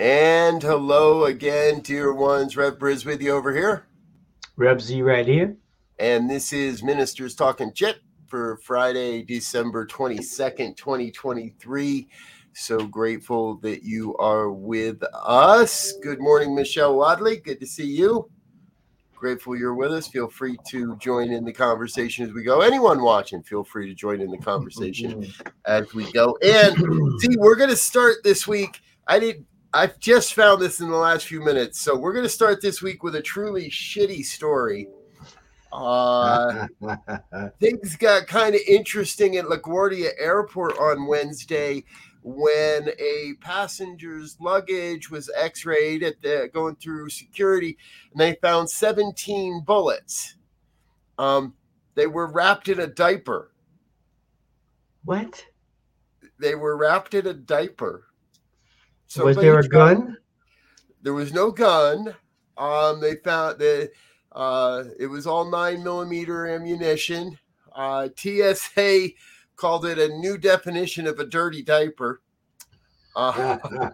And hello again, dear ones. Rev Briz with you over here. Rev Z right here. And this is Ministers Talking Chit for Friday, December 22nd, 2023. So grateful that you are with us. Good morning, Michelle Wadley. Good to see you. Grateful you're with us. Feel free to join in the conversation as we go. Anyone watching, feel free to join in the conversation mm-hmm. as we go. And see, we're going to start this week. I did I've just found this in the last few minutes. So we're going to start this week with a truly shitty story. Uh, things got kind of interesting at LaGuardia Airport on Wednesday when a passenger's luggage was x-rayed at the going through security and they found 17 bullets. Um, they were wrapped in a diaper. What? They were wrapped in a diaper. Was there a gun? There was no gun. Um, they found that uh, it was all nine millimeter ammunition. Uh, TSA called it a new definition of a dirty diaper. Uh,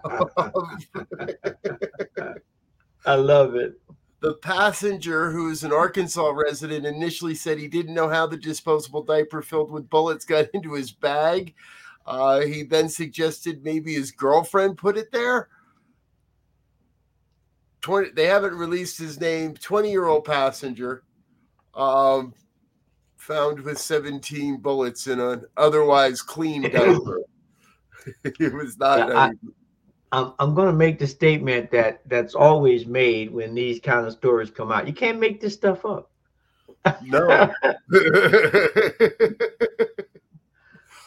I love it. The passenger, who's an Arkansas resident, initially said he didn't know how the disposable diaper filled with bullets got into his bag. Uh, he then suggested maybe his girlfriend put it there. 20, they haven't released his name. 20 year old passenger um, found with 17 bullets in an otherwise clean diaper. it was not. Yeah, I, I'm, I'm going to make the statement that that's always made when these kind of stories come out. You can't make this stuff up. No.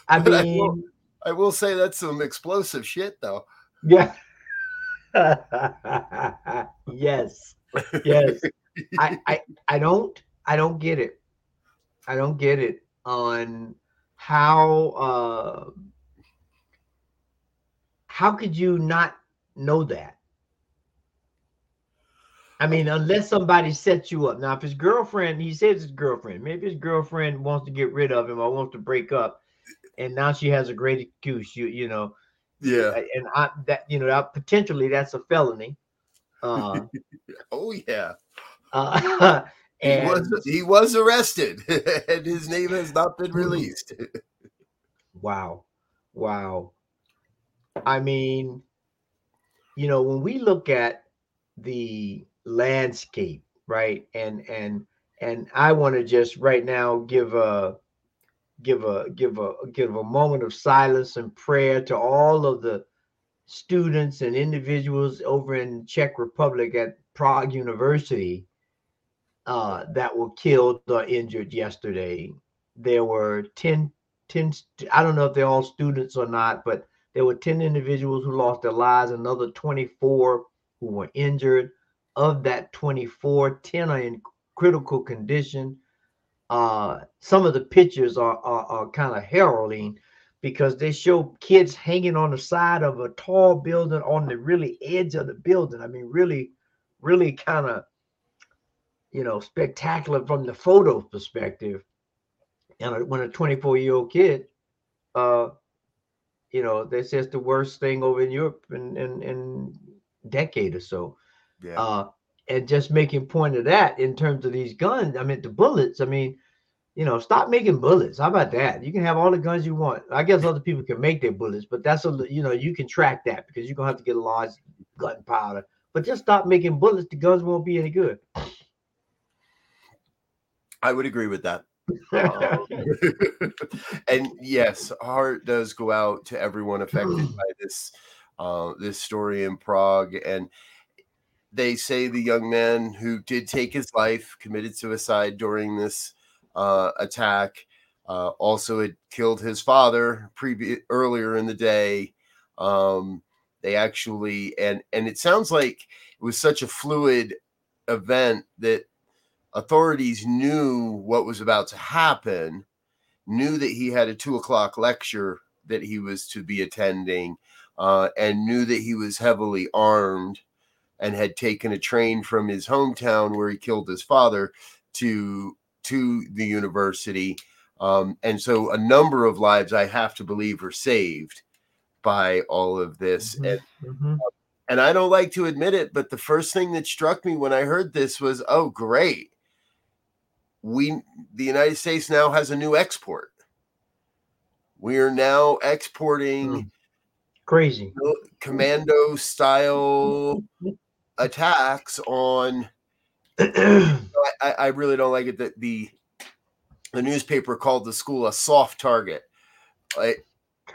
I But I mean, will, I will say that's some explosive shit, though. yeah. yes. Yes. I, I I don't I don't get it. I don't get it on how uh how could you not know that? I mean, unless somebody sets you up. Now, if his girlfriend, he says his girlfriend, maybe his girlfriend wants to get rid of him or wants to break up, and now she has a great excuse. You you know, Yeah. and I that you know that potentially that's a felony. Uh, Oh yeah. uh, He was he was arrested, and his name has not been released. wow, wow. I mean, you know, when we look at the landscape, right, and and and I want to just right now give a give a give a give a moment of silence and prayer to all of the students and individuals over in Czech Republic at Prague University uh, that were killed or injured yesterday. There were 10, 10, I don't know if they're all students or not, but there were 10 individuals who lost their lives, another 24 who were injured. Of that 24, 10 are in critical condition. Uh, some of the pictures are, are, are kind of harrowing because they show kids hanging on the side of a tall building on the really edge of the building. I mean, really, really kind of, you know, spectacular from the photo perspective. And when a 24 year old kid, uh, you know, they say it's the worst thing over in Europe in in, in decade or so. Yeah. Uh, and just making point of that in terms of these guns. I mean, the bullets. I mean, you know, stop making bullets. How about that? You can have all the guns you want. I guess other people can make their bullets, but that's a you know you can track that because you're gonna have to get a large gunpowder. But just stop making bullets. The guns won't be any good. I would agree with that. Um, and yes, heart does go out to everyone affected by this uh, this story in Prague. And they say the young man who did take his life committed suicide during this uh, attack. Uh, also, it killed his father earlier in the day. Um, they actually and and it sounds like it was such a fluid event that authorities knew what was about to happen, knew that he had a two o'clock lecture that he was to be attending, uh, and knew that he was heavily armed and had taken a train from his hometown where he killed his father to to the university. Um, and so a number of lives I have to believe were saved by all of this. Mm-hmm. And mm-hmm. and I don't like to admit it, but the first thing that struck me when I heard this was, oh great we the United States now has a new export. We are now exporting mm. crazy commando style attacks on. I, I, really don't like it that the the newspaper called the school a soft target. Like,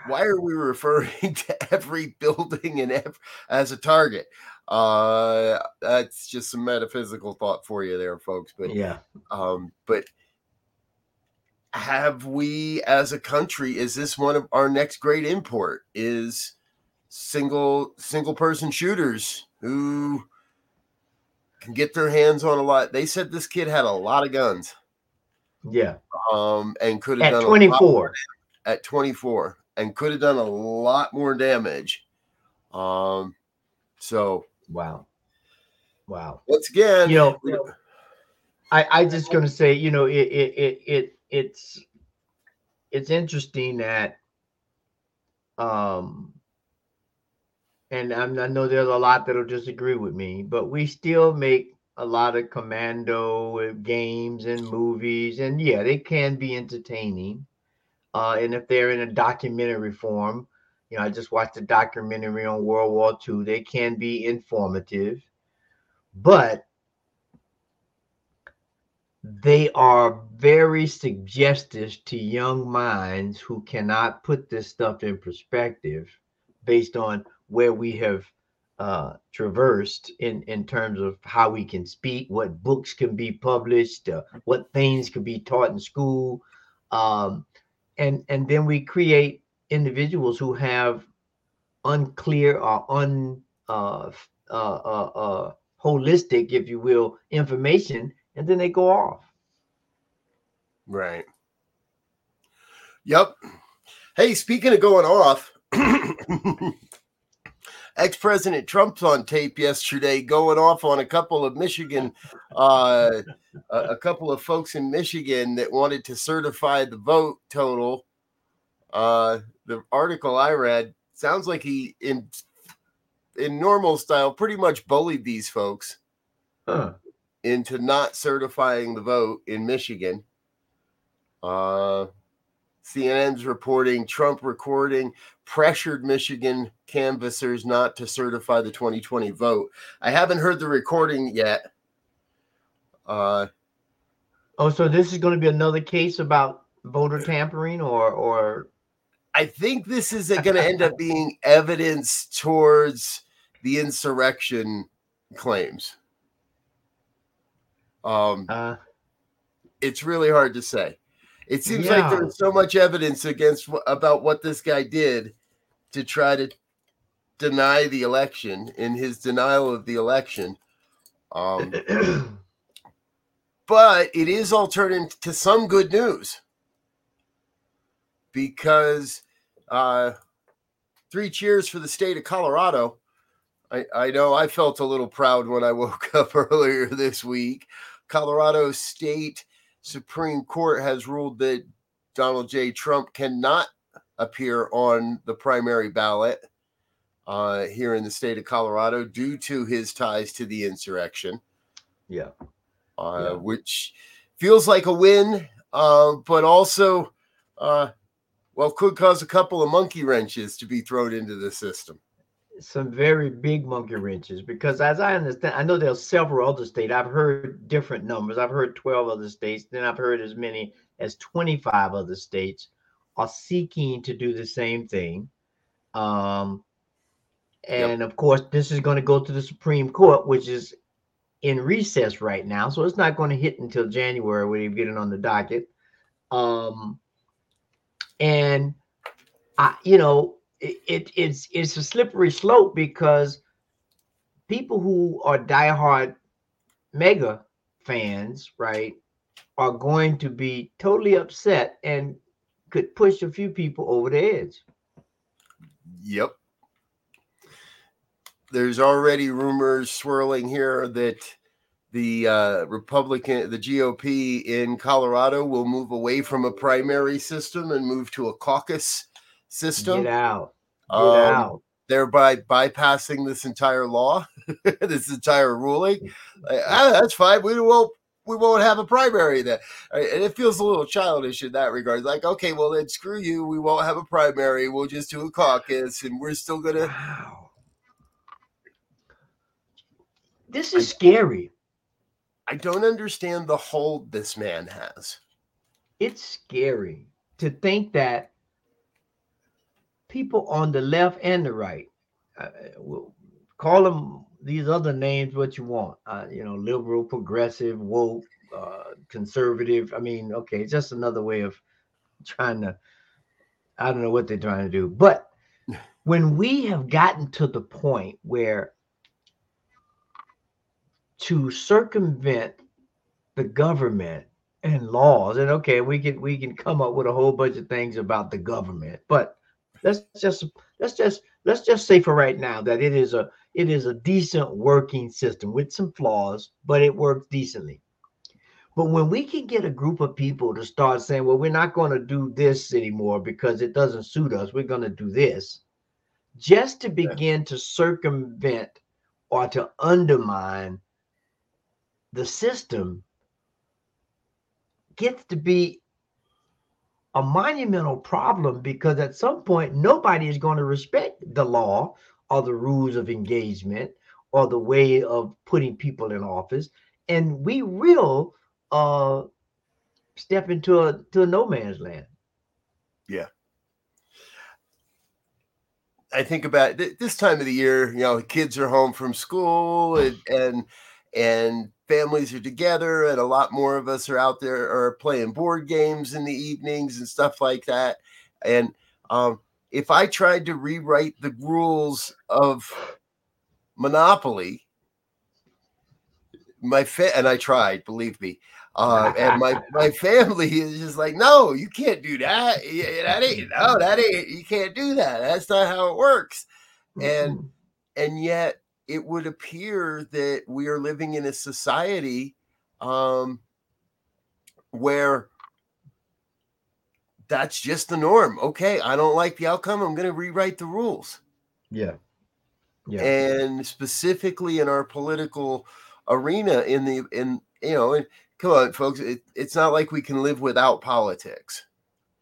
why are we referring to every building and every, as a target? Uh, that's just some metaphysical thought for you there, folks. But yeah, um, but have we as a country is this one of our next great import is single single person shooters who can get their hands on a lot. They said this kid had a lot of guns. Yeah. Um and could have at 24 at 24 and could have done a lot more damage. Um so Wow. Wow. Once again, you know, I I just gonna say, you know, it it it, it it's it's interesting that um and I'm, I know there's a lot that'll disagree with me, but we still make a lot of commando games and movies, and yeah, they can be entertaining. Uh, and if they're in a documentary form, you know, I just watched a documentary on World War II. They can be informative, but they are very suggestive to young minds who cannot put this stuff in perspective based on where we have uh, traversed in, in terms of how we can speak, what books can be published, uh, what things can be taught in school. Um, and, and then we create individuals who have unclear or un uh, uh, uh, uh, holistic, if you will, information, and then they go off. Right. Yep. Hey, speaking of going off, ex President Trump's on tape yesterday going off on a couple of Michigan, uh, a, couple of folks in Michigan that wanted to certify the vote total. Uh, the article I read sounds like he in in normal style pretty much bullied these folks huh. into not certifying the vote in Michigan. Uh, CNN's reporting Trump recording pressured Michigan canvassers not to certify the 2020 vote. I haven't heard the recording yet. Uh, oh, so this is going to be another case about voter tampering or or I think this is going to end up being evidence towards the insurrection claims. Um, uh, it's really hard to say. It seems yeah. like there's so much evidence against about what this guy did to try to deny the election in his denial of the election. Um, but it is all turned into some good news because uh, three cheers for the state of Colorado. I, I know I felt a little proud when I woke up earlier this week. Colorado State Supreme Court has ruled that Donald J. Trump cannot appear on the primary ballot uh, here in the state of Colorado due to his ties to the insurrection. Yeah. Uh, yeah. Which feels like a win uh, but also, uh, well, could cause a couple of monkey wrenches to be thrown into the system. Some very big monkey wrenches because, as I understand, I know there's several other states. I've heard different numbers. I've heard 12 other states, then I've heard as many as 25 other states are seeking to do the same thing. Um, and yep. of course, this is going to go to the Supreme Court, which is in recess right now. So it's not going to hit until January when you get it on the docket. Um, and I, you know, it, it, it's it's a slippery slope because people who are diehard MAGA fans, right, are going to be totally upset and could push a few people over the edge. Yep. There's already rumors swirling here that the uh, Republican, the GOP in Colorado will move away from a primary system and move to a caucus system. Get out. Get um, out. Thereby bypassing this entire law, this entire ruling. Like, ah, that's fine. We won't we won't have a primary then. And it feels a little childish in that regard. Like, okay, well then screw you. We won't have a primary. We'll just do a caucus, and we're still gonna. Wow. This is scary. I don't understand the hold this man has. It's scary to think that people on the left and the right, uh, will call them these other names what you want. Uh, you know, liberal, progressive, woke, uh, conservative. I mean, okay, it's just another way of trying to. I don't know what they're trying to do, but when we have gotten to the point where to circumvent the government and laws, and okay, we can we can come up with a whole bunch of things about the government, but let's just let's just let's just say for right now that it is a it is a decent working system with some flaws, but it works decently. But when we can get a group of people to start saying, well, we're not going to do this anymore because it doesn't suit us, we're going to do this, just to begin to circumvent or to undermine the system gets to be a monumental problem because at some point nobody is going to respect the law or the rules of engagement or the way of putting people in office. And we will uh step into a to a no man's land. Yeah. I think about th- this time of the year you know kids are home from school and and and families are together and a lot more of us are out there are playing board games in the evenings and stuff like that. And um, if i tried to rewrite the rules of monopoly my fa- and i tried believe me uh, and my my family is just like no you can't do that. That ain't no that ain't you can't do that. That's not how it works. And mm-hmm. and yet it would appear that we are living in a society um, where that's just the norm. Okay, I don't like the outcome. I'm going to rewrite the rules. Yeah. Yeah. And specifically in our political arena, in the, in, you know, and come on, folks, it, it's not like we can live without politics.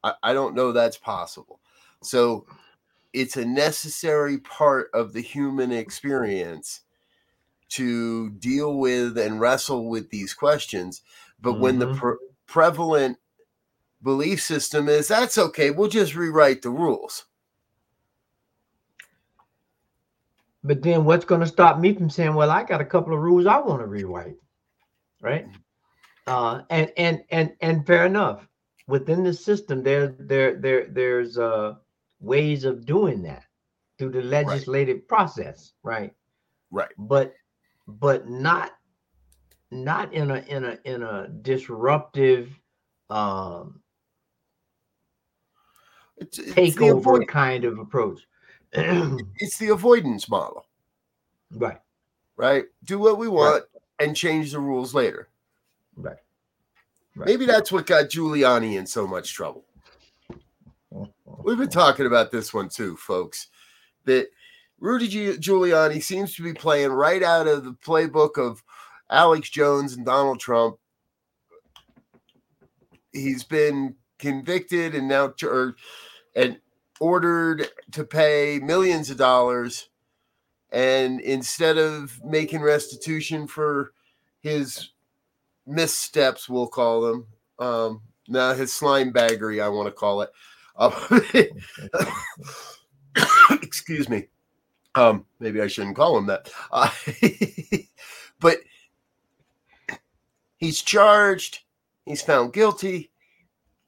I, I don't know that's possible. So it's a necessary part of the human experience to deal with and wrestle with these questions. But mm-hmm. when the mm-hmm. pre- prevalent belief system is that's okay, we'll just rewrite the rules. But then what's going to stop me from saying, well, I got a couple of rules I want to rewrite. Right. Uh, and and and and fair enough. Within the system, there there there there's uh ways of doing that through the legislative right. process, right? Right. But but not not in a in a in a disruptive um it's, it's takeover avoid- kind of approach. it's the avoidance model. Right. Right. Do what we want right. and change the rules later. Right. right. Maybe that's what got Giuliani in so much trouble. We've been talking about this one too, folks. That Rudy Giuliani seems to be playing right out of the playbook of Alex Jones and Donald Trump. he's been convicted and now or and ordered to pay millions of dollars and instead of making restitution for his missteps we'll call them um now his slime baggery i want to call it uh, excuse me. Um maybe i shouldn't call him that. Uh, but he's charged. He's found guilty.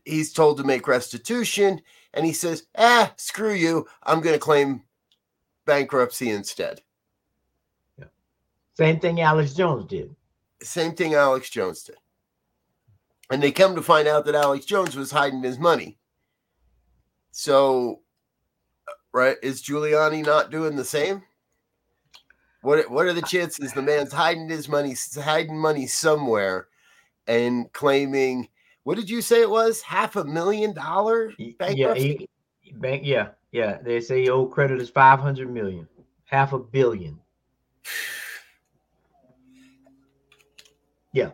He's told to make restitution. And he says ah screw you. I'm going to claim bankruptcy instead. Yeah. same thing alex jones did. Same thing alex jones did. And they come to find out that alex jones was hiding his money so uh, right is giuliani not doing the same what, what are the chances the man's hiding his money hiding money somewhere and claiming what did you say it was? Half a million dollar bankruptcy? Yeah, bank, yeah, yeah. They say old credit is 500 million, half a billion. Yeah.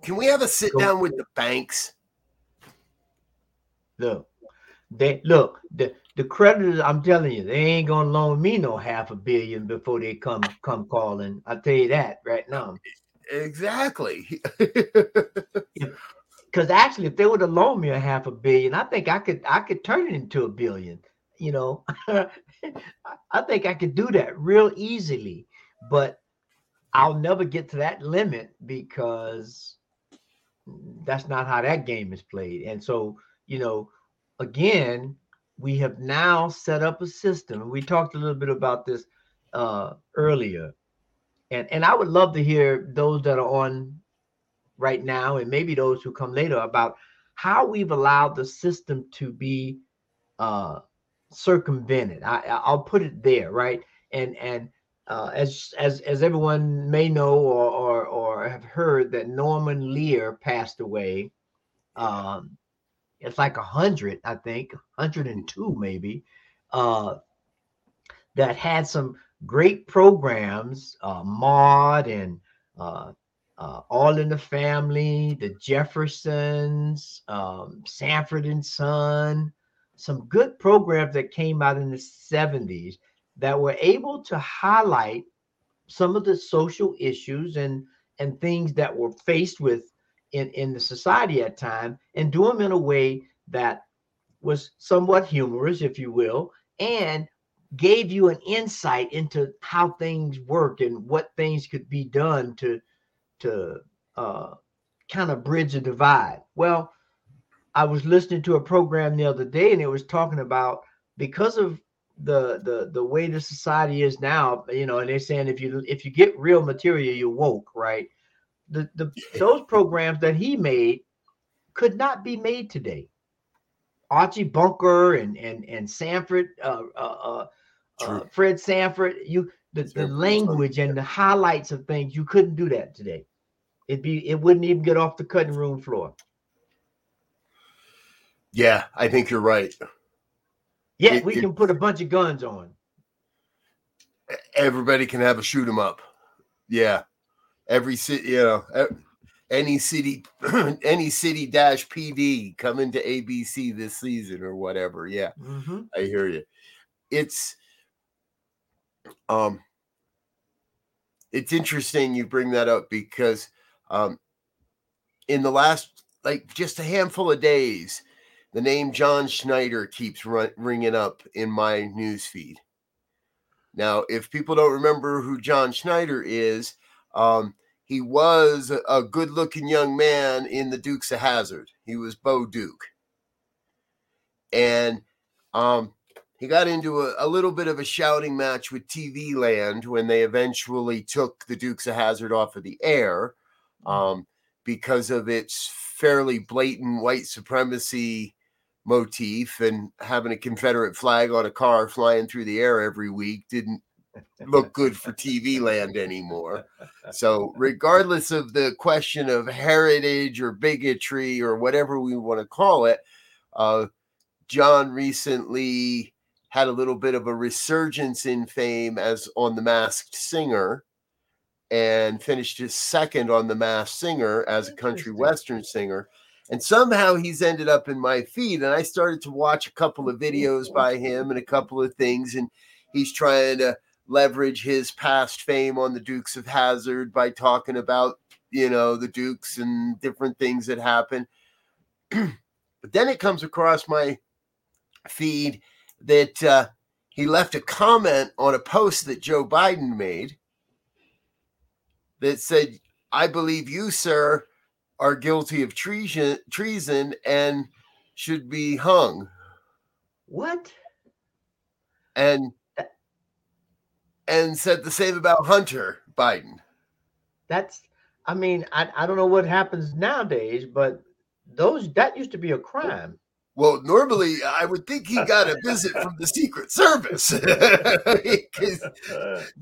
Can we have a sit down with the banks? Look, they look the the creditors. I'm telling you, they ain't gonna loan me no half a billion before they come come calling. I tell you that right now. Exactly. because actually, if they would have loaned me a half a billion, I think I could I could turn it into a billion. You know, I think I could do that real easily, but I'll never get to that limit because that's not how that game is played. And so, you know, again, we have now set up a system. We talked a little bit about this uh, earlier, and and I would love to hear those that are on right now and maybe those who come later about how we've allowed the system to be uh, circumvented. I, I'll put it there, right? And and uh, as as as everyone may know or or, or have heard that Norman Lear passed away. Um, it's like a hundred, I think, hundred and two maybe. Uh, that had some great programs, uh, Maude and uh, uh, All in the Family, the Jeffersons, um, Sanford and Son, some good programs that came out in the 70s that were able to highlight some of the social issues and and things that were faced with in, in the society at time and do them in a way that was somewhat humorous, if you will, and gave you an insight into how things work and what things could be done to to uh, kind of bridge a divide. Well, I was listening to a program the other day, and it was talking about because of the the the way the society is now, you know, and they're saying if you if you get real material, you're woke, right? The the those programs that he made could not be made today. Archie Bunker and and and Sanford, uh, uh, uh, uh Fred Sanford, you the, the language and the highlights of things you couldn't do that today. It'd be it wouldn't even get off the cutting room floor. Yeah, I think you're right. Yeah, it, we it, can put a bunch of guns on. Everybody can have a shoot 'em up. Yeah, every city, you know, any city, any city dash PD coming to ABC this season or whatever. Yeah, mm-hmm. I hear you. It's um, it's interesting you bring that up because um, in the last, like just a handful of days, the name John Schneider keeps run, ringing up in my news feed. Now, if people don't remember who John Schneider is, um, he was a good looking young man in the Dukes of Hazzard. He was Bo Duke. And um, he got into a, a, little bit of a shouting match with TV Land when they eventually took the Dukes of Hazzard off of the air. Mm-hmm. um, because of its fairly blatant white supremacy motif and having a Confederate flag on a car flying through the air every week didn't look good for TV land anymore. So, regardless of the question of heritage or bigotry or whatever we want to call it, uh, John recently had a little bit of a resurgence in fame as on The Masked Singer and finished his second on The Masked Singer as a country western singer. And somehow he's ended up in my feed. And I started to watch a couple of videos by him and a couple of things. And he's trying to leverage his past fame on the Dukes of Hazzard by talking about, you know, the Dukes and different things that happen. but then it comes across my feed that uh, he left a comment on a post that Joe Biden made that said, I believe you, sir, are guilty of treason, treason and should be hung. What? And and said the same about Hunter Biden. That's I mean, I, I don't know what happens nowadays, but those that used to be a crime. Well, normally I would think he got a visit from the Secret Service because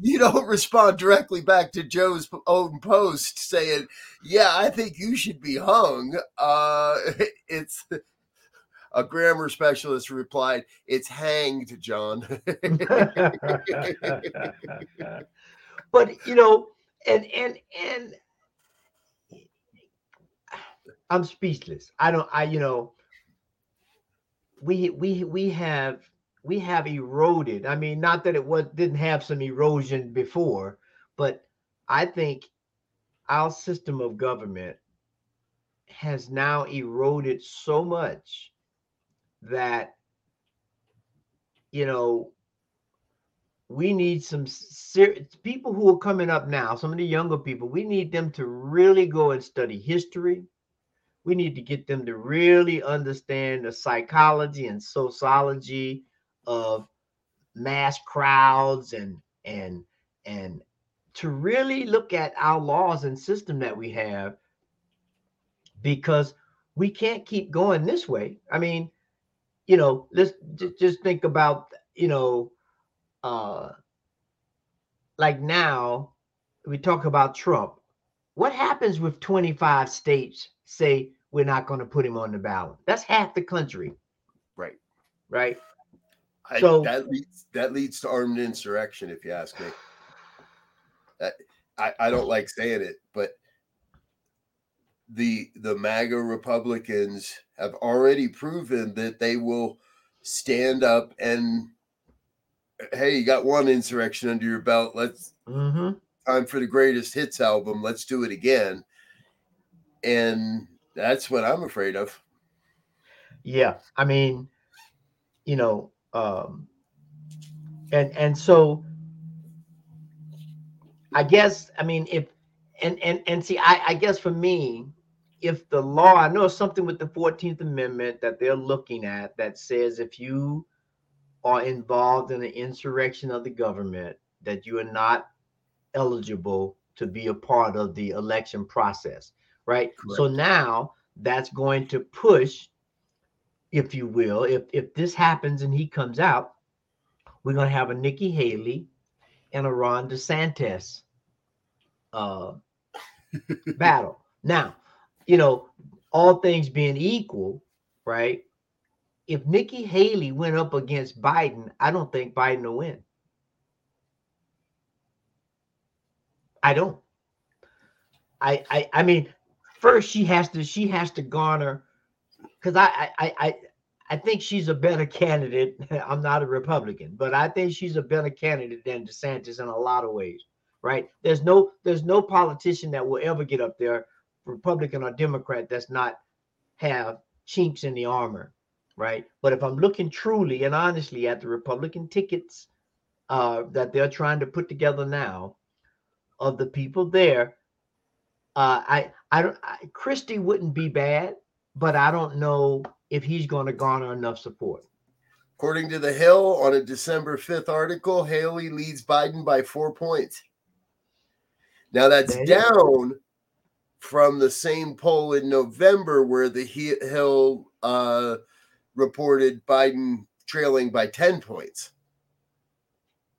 you don't respond directly back to Joe's own post saying, "Yeah, I think you should be hung." Uh, it's a grammar specialist replied, "It's hanged, John." but you know, and and and I'm speechless. I don't. I you know we we we have we have eroded. I mean, not that it was didn't have some erosion before, but I think our system of government has now eroded so much that you know we need some serious people who are coming up now some of the younger people we need them to really go and study history. We need to get them to really understand the psychology and sociology of mass crowds and and and to really look at our laws and system that we have because we can't keep going this way. I mean you know let's j- just think about you know uh like now we talk about trump what happens with 25 states say we're not going to put him on the ballot. That's half the country. Right. Right. I, so that leads that leads to armed insurrection, if you ask me. I, I don't like saying it, but the the MAGA Republicans have already proven that they will stand up and hey, you got one insurrection under your belt. Let's mm-hmm. time for the greatest hits album. Let's do it again. And that's what I'm afraid of. Yeah, I mean, you know, um, and and so I guess I mean if and and and see I I guess for me if the law I know something with the 14th amendment that they're looking at that says if you are involved in an insurrection of the government that you are not eligible to be a part of the election process right? Correct. So now that's going to push, if you will, if if this happens and he comes out, we're going to have a Nikki Haley and a Ron DeSantis uh, battle. Now, you know, all things being equal, right? If Nikki Haley went up against Biden, I don't think Biden will win. I don't. I I I mean, first she has to she has to garner because I, I I I think she's a better candidate. I'm not a Republican, but I think she's a better candidate than DeSantis in a lot of ways. Right? There's no there's no politician that will ever get up there, Republican or Democrat, that's not have chinks in the armor. Right? But if I'm looking truly and honestly at the Republican tickets uh, that they're trying to put together now, of the people there, uh, I I don't I, Christie wouldn't be bad, but I don't know if he's going to garner enough support. According to the Hill, on a December 5th article, Haley leads Biden by four points. Now that's down from the same poll in November where the Hill uh, reported Biden trailing by 10 points.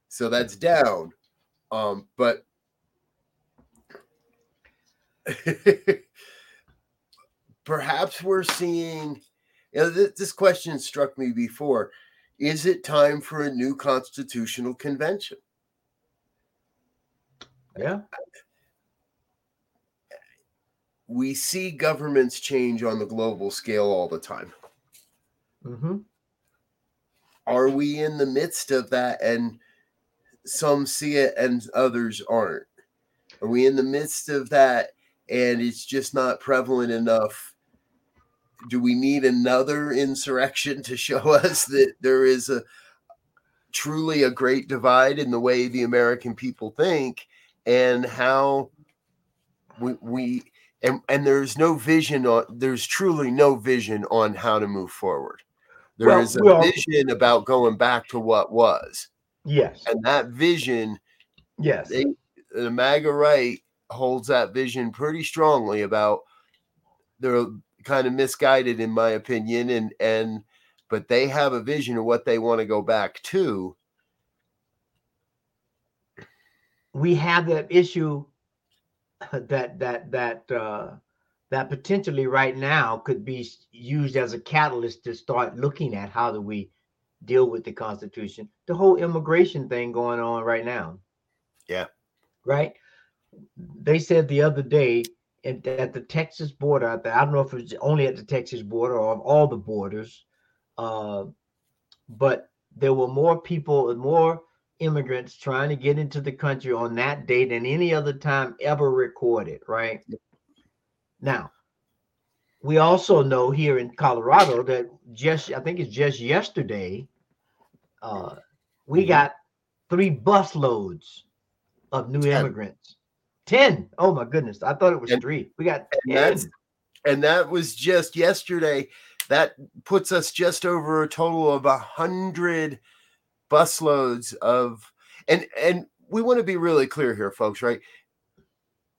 So that's down. Um, but perhaps we're seeing you know, th- this question struck me before is it time for a new constitutional convention yeah we see governments change on the global scale all the time. Mm-hmm. Are we in the midst of that and some see it and others aren't? Are we in the midst of that and it's just not prevalent enough? Do we need another insurrection to show us that there is a truly a great divide in the way the American people think and how we, we and and there's no vision on there's truly no vision on how to move forward. There Well, is a well- vision about going back to what was. Yes. And that vision, Yes. they the MAGA right holds that vision pretty strongly about they're kind of misguided in my opinion and and but they have a vision of what they want to go back to. we have that issue that that that uh that potentially right now could be used as a catalyst to start looking at how do we deal with the constitution the whole immigration thing going on right now Yeah. right they said the other day at, at the texas border i don't know if it was only at the texas border or of all the borders uh but there were more people and more immigrants trying to get into the country on that date than any other time ever recorded, right? Now, we also know here in Colorado that just I think it's just yesterday, uh, we Mhm. got three bus loads of new Ten. immigrants. Ten. Oh my goodness. I thought it was And- three. We got and 10. and that was just yesterday that puts us just over a total of a hundred busloads of and and we want to be really clear here folks right?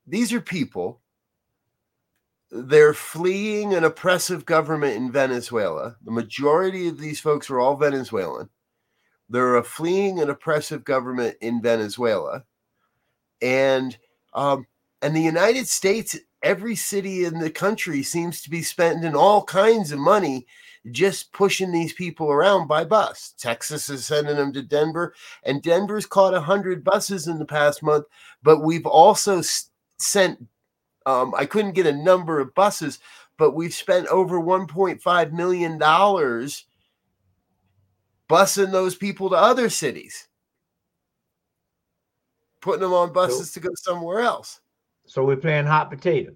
These are people they're fleeing an oppressive government in venezuela. The majority of these folks are all venezuelan. They're fleeing an oppressive government in venezuela. And um and the united states every city in the country seems to be spending all kinds of money just pushing these people around by bus. Texas is sending them to Denver, and Denver's caught 100 buses in the past month, but we've also sent, um, I couldn't get a number of buses, but we've spent over $1.5 million busing those people to other cities, putting them on buses to go somewhere else. so we're playing hot potato.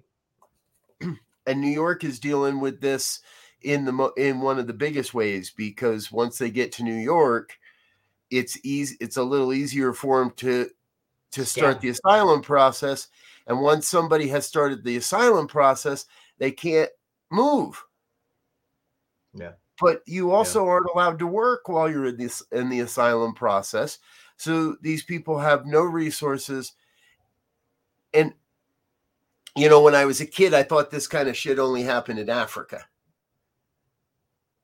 and New York is dealing with this in the mo- in one of the biggest ways because once they get to New York, it's easy. It's a little easier for them to to start Yeah. the asylum process. And once somebody has started the asylum process, they can't move. Yeah. But you also aren't allowed to work while you're in this in the asylum process. So these people have no resources. And you know, when I was a kid, I thought this kind of shit only happened in Africa.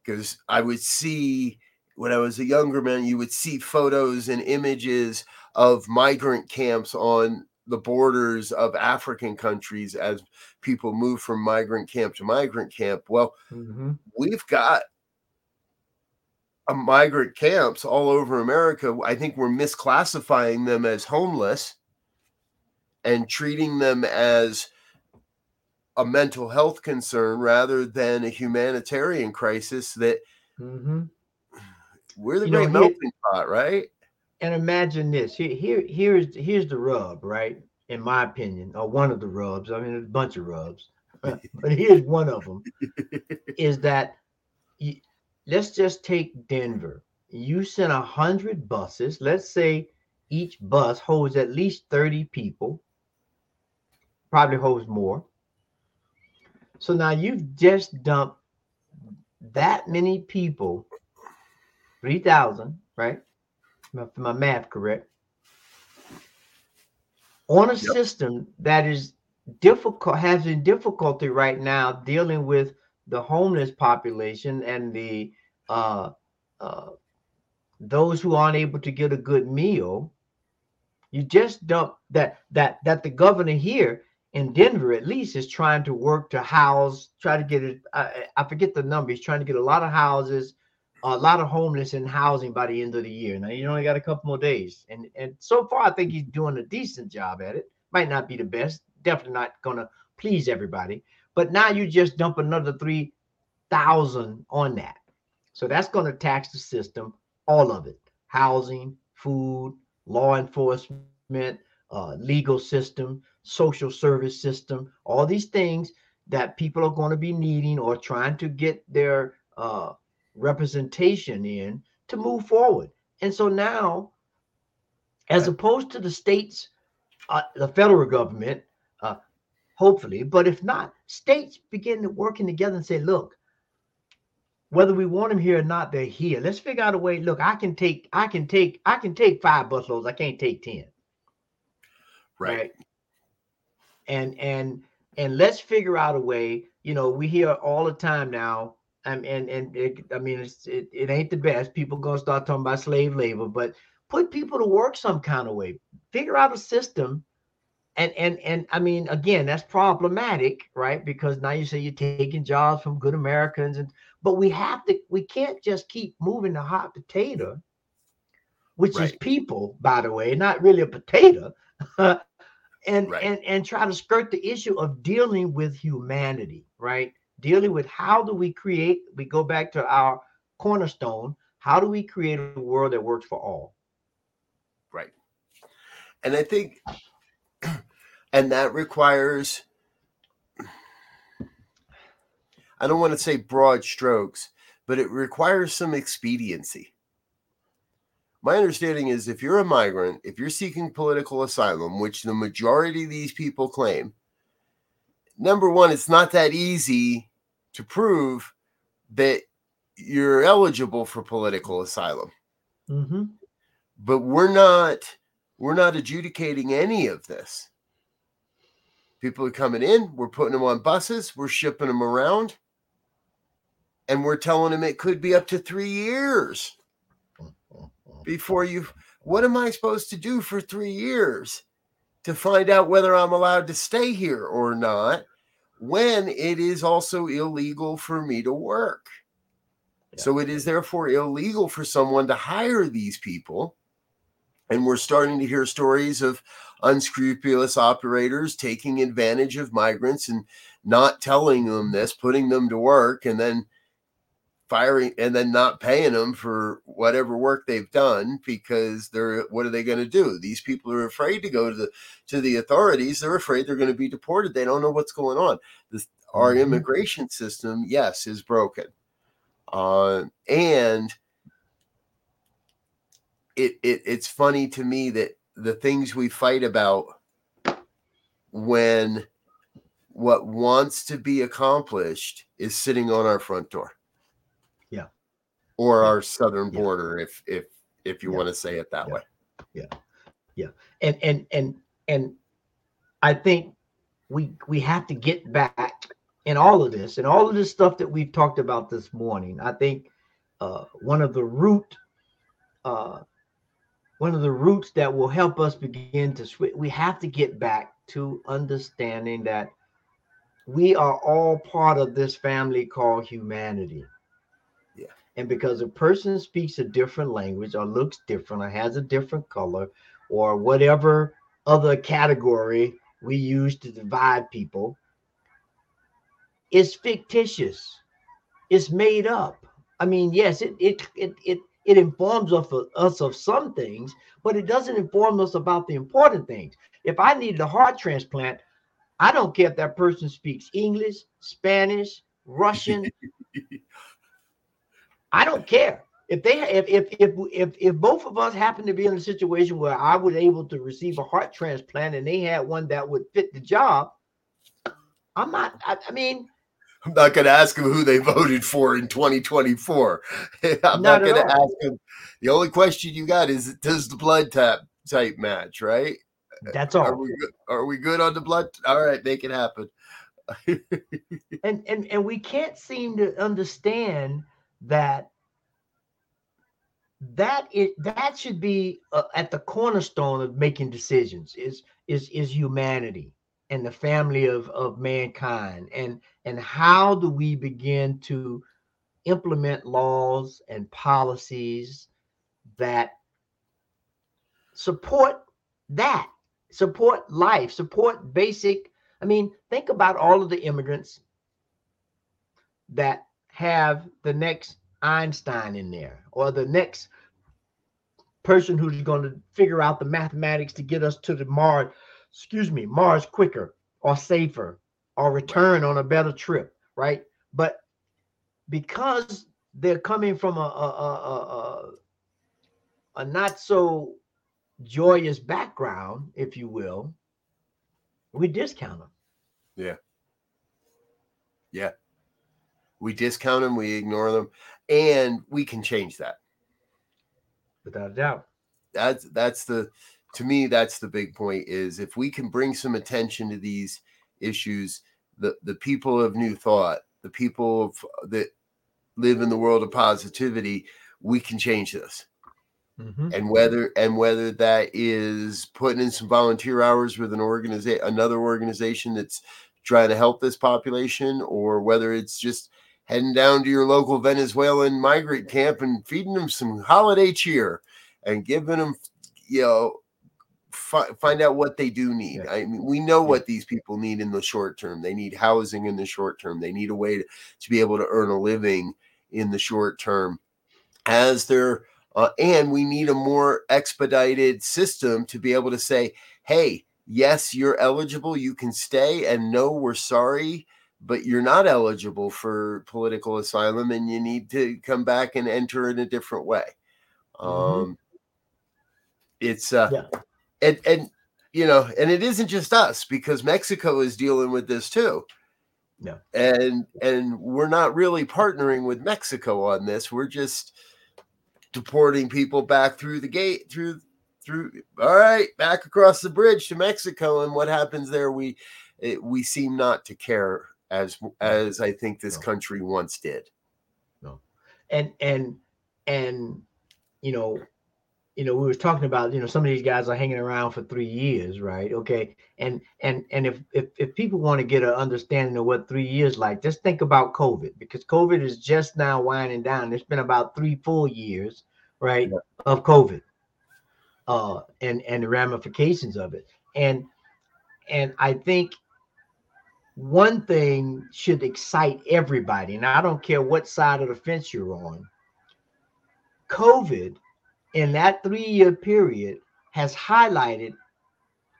Because I would see when I was a younger man, you would see photos and images of migrant camps on the borders of African countries as people move from migrant camp to migrant camp. Well, Mhm. we've got a migrant camps all over America. I think we're misclassifying them as homeless and treating them as a mental health concern rather than a humanitarian crisis that Mhm. we're the You know, great here- melting pot, right? and imagine this here here here's here's the rub right in my opinion or one of the rubs i mean there's a bunch of rubs but here's one of them is that you, let's just take denver you send a hundred buses let's say each bus holds at least 30 people probably holds more so now you've just dumped that many people 3000 right my, my math correct on a Yep. system that is difficult having difficulty right now dealing with the homeless population and the uh, uh, those who aren't able to get a good meal you just dump that that that the governor here in denver at least is trying to work to house try to get it i, forget the number he's trying to get a lot of houses a lot of homeless in housing by the end of the year. Now you only got a couple more days, and and so far I think he's doing a decent job at it. Might not be the best, definitely not to please everybody. But now you just dump another 3,000 on that. So that's to tax the system, all of it housing, food, law enforcement, uh, legal system, social service system, all these things that people are going to be needing or trying to get their uh, representation in to move forward. And so now, as opposed to the states, uh, the federal government, uh, hopefully, but if not, states begin to working together and say, look, whether we want them here or not, they're here. Let's figure out a way. Look, I can take, I can take, I can take five busloads. I can't take 10. Right. right. And and and let's figure out a way. You know, we hear all the time now, and and and it, I mean, it's, it it ain't the best. People gonna start talking about slave labor, but put people to work some kind of way. Figure out a system. And and and I mean, again, that's problematic, right? Because now you say you're taking jobs from good Americans, and but we have to. We can't just keep moving the hot potato, which right. is people, by the way, not really a potato. and right. and and try to skirt the issue of dealing with humanity right? Dealing with how do we create we go back to our cornerstone how do we create a world that works for all? Right. And i think and that requires i don't want to say broad strokes but it requires some expediency my understanding is if you're a migrant, if you're seeking political asylum, which the majority of these people claim, number one, it's not that easy to prove that you're eligible for political asylum. Mm-hmm. But we're not we're not adjudicating any of this. People are coming in, we're putting them on buses, we're shipping them around, and we're telling them it could be up to three years before you what am I supposed to do for three years to find out whether I'm allowed to stay here or not when it is also illegal for me to work? Yeah. So it is therefore illegal for someone to hire these people. And we're starting to hear stories of unscrupulous operators taking advantage of migrants and not telling them this, putting them to work, and then firing and then not paying them for whatever work they've done because they're what are they going to do? These people are afraid to go to the to the authorities. They're afraid they're going to be deported. They don't know what's going on. This, our mm-hmm. immigration system yes is broken. Uh, and it, it it's funny to me that the things we fight about when what wants to be accomplished is sitting on our front door or our southern border yeah. if if if you yeah. want to say it that yeah. way yeah yeah and and and and i think we we have to get back in all of this and all of this stuff that we've talked about this morning i think uh, one of the root uh, one of the roots that will help us begin to switch we have to get back to understanding that we are all part of this family called humanity and because a person speaks a different language or looks different or has a different color or whatever other category we use to divide people, it's fictitious. It's made up. I mean, yes, it it it it, it informs us of, us of some things, but it doesn't inform us about the important things. If I needed a heart transplant, I don't care if that person speaks English, Spanish, Russian, I don't care if they if if if if if both of us happen to be in a situation where I was able to receive a heart transplant and they had one that would fit the job. I'm not. I, I mean, I'm not going to ask them who they voted for in 2024. I'm not, not going to ask them. The only question you got is does the blood type type match, right? That's all. Are we good, are we good on the blood? All right, make it happen. and and and we can't seem to understand that that it that should be uh, at the cornerstone of making decisions is is is humanity and the family of of mankind. And and how do we begin to implement laws and policies that support that support life support basic I mean, think about all of the immigrants that have the next Einstein in there or the next person who's going to figure out the mathematics to get us to the Mars, excuse me, Mars quicker or safer or return on a better trip, right? But because they're coming from a, a, a, a, a not so joyous background, if you will, we discount them. Yeah. Yeah. We discount them, we ignore them, and we can change that. Without a doubt. That's that's the to me that's the big point is if we can bring some attention to these issues, the the people of new thought, the people of, that live in the world of positivity, we can change this. Mm-hmm. And whether and whether that is putting in some volunteer hours with an organization, another organization that's trying to help this population, or whether it's just heading down to your local Venezuelan migrant camp and feeding them some holiday cheer and giving them, you know, fi- find out what they do need. I mean, we know what these people need in the short term. They need housing in the short term. They need a way to, to be able to earn a living in the short term as they're uh, and we need a more expedited system to be able to say, hey, yes, you're eligible, you can stay, and no, we're sorry, but you're not eligible for political asylum and you need to come back and enter in a different way. Mm-hmm. Um, it's, uh, yeah. and, and, you know, and it isn't just us because Mexico is dealing with this too. No. And and we're not really partnering with Mexico on this. We're just deporting people back through the gate through through all right back across the bridge to mexico and what happens there we it, we seem not to care as as i think this no. country once did. No. And and and you know you know we were talking about you know some of these guys are hanging around for three years right? Okay. And and and if if, if people want to get an understanding of what three years like just think about covid because covid is just now winding down. It's been about three full years right yeah. of covid uh and and the ramifications of it. And and i think one thing should excite everybody and i don't care what side of the fence you're on covid in that three year period has highlighted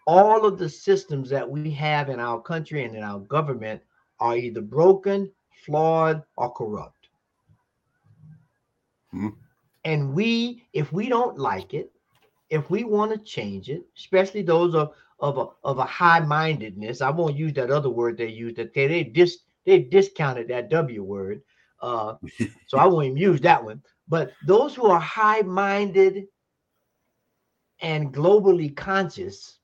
all of the systems that we have in our country and in our government are either broken, flawed, or corrupt. Mm-hmm. And we, if we don't like it, if we want to change it, especially those of of a of a high mindedness, I won't use that other word they use that they they dis they discounted that W word, uh, so I won't even use that one. But those who are high minded and globally conscious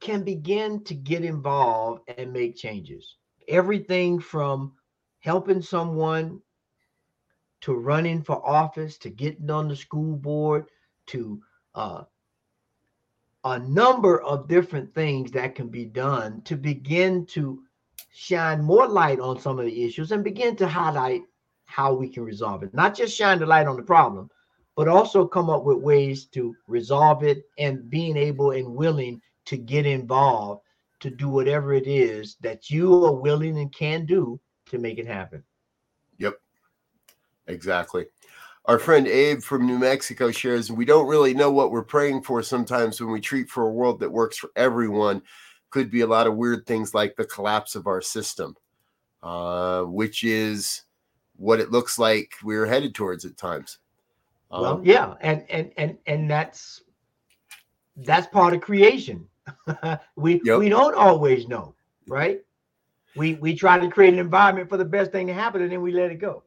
can begin to get involved and make changes. Everything from helping someone to running for office to getting on the school board to uh, a number of different things that can be done to begin to shine more light on some of the issues and begin to highlight how we can resolve it. Not just shine the light on the problem, but also come up with ways to resolve it and being able and willing to get involved to do whatever it is that you are willing and can do to make it happen. Yep. Exactly. Our friend Abe from New Mexico shares, we don't really know what we're praying for sometimes when we treat for a world that works for everyone. Could be a lot of weird things like the collapse of our system, uh, which is what it looks like we're headed towards at times. Um, well, yeah, and and and and that's that's part of creation. we yep. we don't always know, right? We we try to create an environment for the best thing to happen, and then we let it go.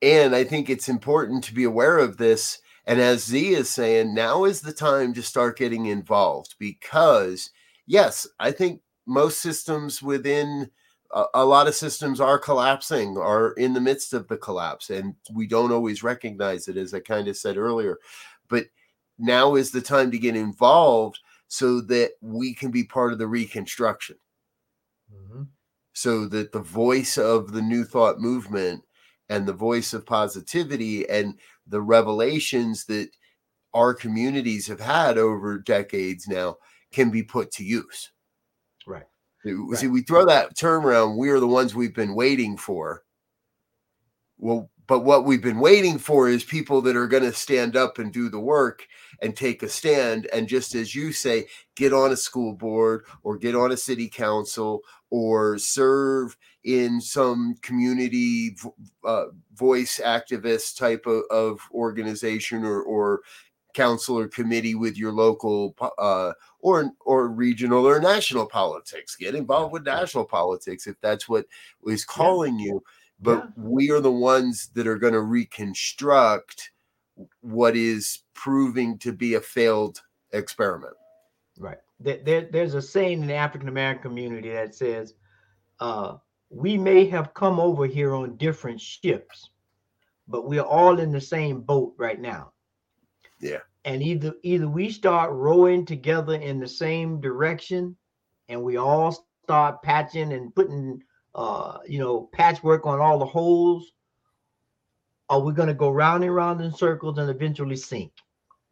And I think it's important to be aware of this. And as Z is saying, now is the time to start getting involved because, yes, I think most systems within a, a, lot of systems are collapsing, are in the midst of the collapse, and we don't always recognize it, as I kind of said earlier. But now is the time to get involved so that we can be part of the reconstruction. Mm-hmm. So that the voice of the New Thought movement and the voice of positivity and the revelations that our communities have had over decades now can be put to use. Right. See, we throw that term around. We are the ones we've been waiting for. Well, but what we've been waiting for is people that are going to stand up and do the work and take a stand. And just as you say, get on a school board or get on a city council or serve in some community uh, voice activist type of, of organization or, or council or committee with your local uh, or or regional or national politics. Get involved with national politics if that's what is calling you but yeah. we are the ones that are going to reconstruct what is proving to be a failed experiment. Right. There, there there's a saying in the African American community that says, uh, "We may have come over here on different ships, but we're all in the same boat right now." Yeah. And either either we start rowing together in the same direction, and we all start patching and putting uh, you know, patchwork on all the holes? Are we going to go round and round in circles and eventually sink?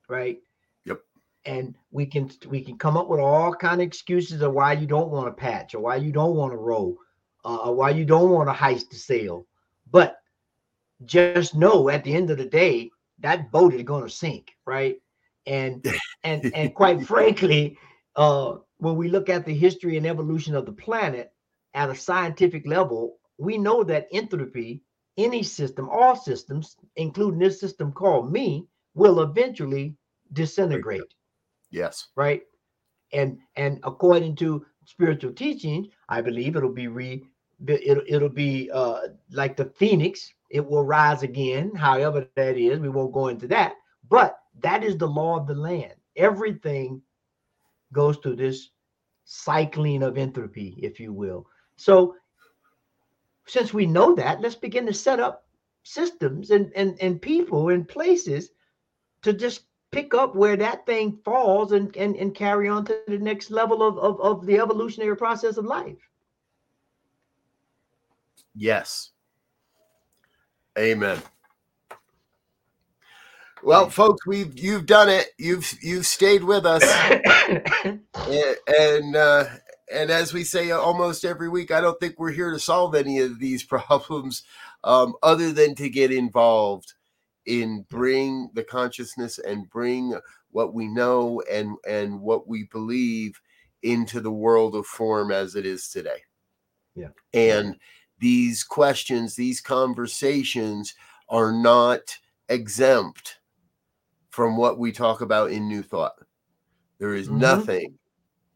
Right. Yep. And we can we can come up with all kind of excuses of why you don't want to patch or why you don't want to roll, uh, or why you don't want to heist the sail. But just know at the end of the day, that boat is going to sink, right? And and and quite frankly, uh, when we look at the history and evolution of the planet, at a scientific level, we know that entropy, any system, all systems, including this system called me, will eventually disintegrate. Yes. Right. And and according to spiritual teaching, I believe it'll be re it'll, it'll be uh like the phoenix, it will rise again, however that is. We won't go into that, but that is the law of the land. Everything goes through this cycling of entropy, if you will. So since we know that, let's begin to set up systems and, and, and people and places to just pick up where that thing falls and, and, and carry on to the next level of, of, of the evolutionary process of life. Yes. Amen. Well, folks, we've you've done it. You've you've stayed with us, and, and uh, and as we say almost every week, I don't think we're here to solve any of these problems um, other than to get involved in bring the consciousness and bring what we know and and what we believe into the world of form as it is today. Yeah. And these questions, these conversations are not exempt from what we talk about in New Thought. There is mm-hmm. nothing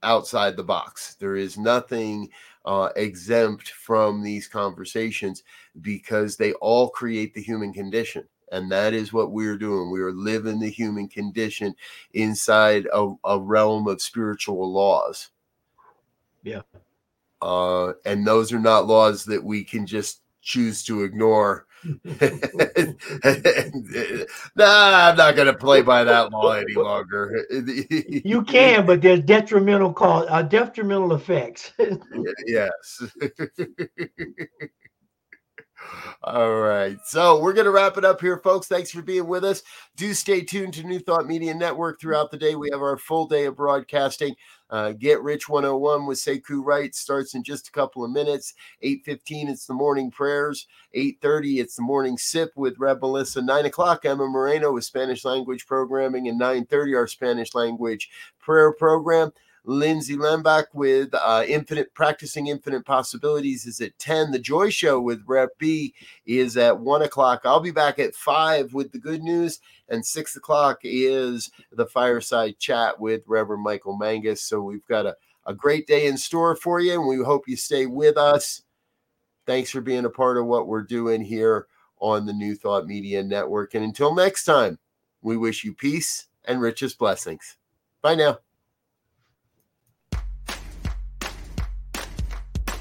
outside the box. There is nothing uh, exempt from these conversations because they all create the human condition. And that is what we're doing. We are living the human condition inside a, a realm of spiritual laws. Yeah. Uh, and those are not laws that we can just choose to ignore nah, I'm not going to play by that law any longer. you can, but there's detrimental cause, uh, detrimental effects. yes. All right. So we're going to wrap it up here, folks. Thanks for being with us. Do stay tuned to New Thought Media Network throughout the day. We have our full day of broadcasting. Uh, Get Rich 101 with Sekou Wright starts in just a couple of minutes. 8.15, it's the morning prayers. 8.30, it's the morning sip with Rev Melissa. 9 o'clock, Emma Moreno with Spanish language programming. And 9.30, our Spanish language prayer program. Lindsay Lembach with uh, Infinite Practicing Infinite Possibilities is at 10. The Joy Show with Rep B is at 1 o'clock. I'll be back at 5 with the good news, and 6 o'clock is the fireside chat with Reverend Michael Mangus. So we've got a, a great day in store for you, and we hope you stay with us. Thanks for being a part of what we're doing here on the New Thought Media Network. And until next time, we wish you peace and richest blessings. Bye now.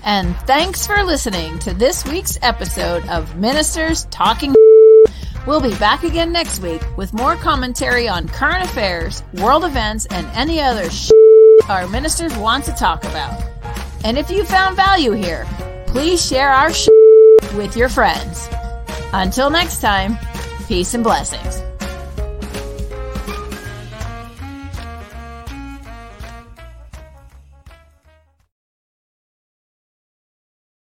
And thanks for listening to this week's episode of Ministers Talking. We'll be back again next week with more commentary on current affairs, world events, and any other our ministers want to talk about. And if you found value here, please share our with your friends. Until next time, peace and blessings.